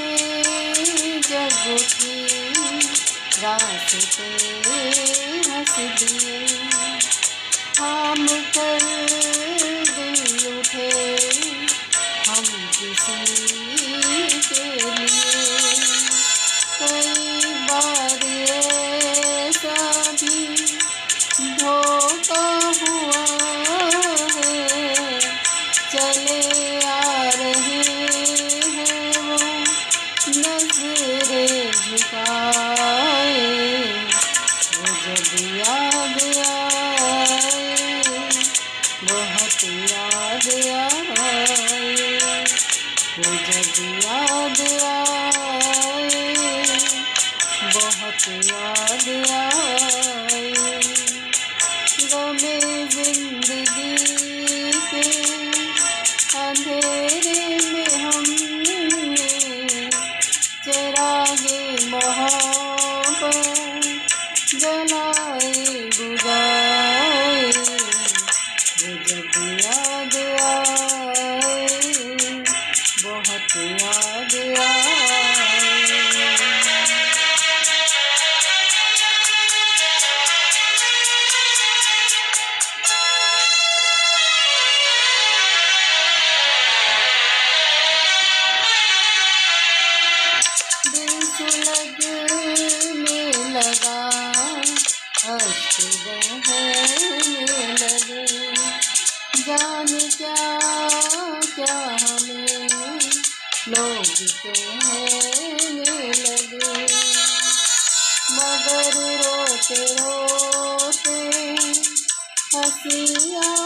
से जग उठी रास्ते हंस दिए हम कर दिल उठे हम किसी नज़रें झुकाए वो जब याद आए, बहुत याद आए वो जब याद आए, बहुत याद आए। मोहब्बत जलाए बहुत याद आए। दिल बहने लगे? जान क्या क्या हमें लोग? कहने लगे मगर रोते रोते हँसी आ गई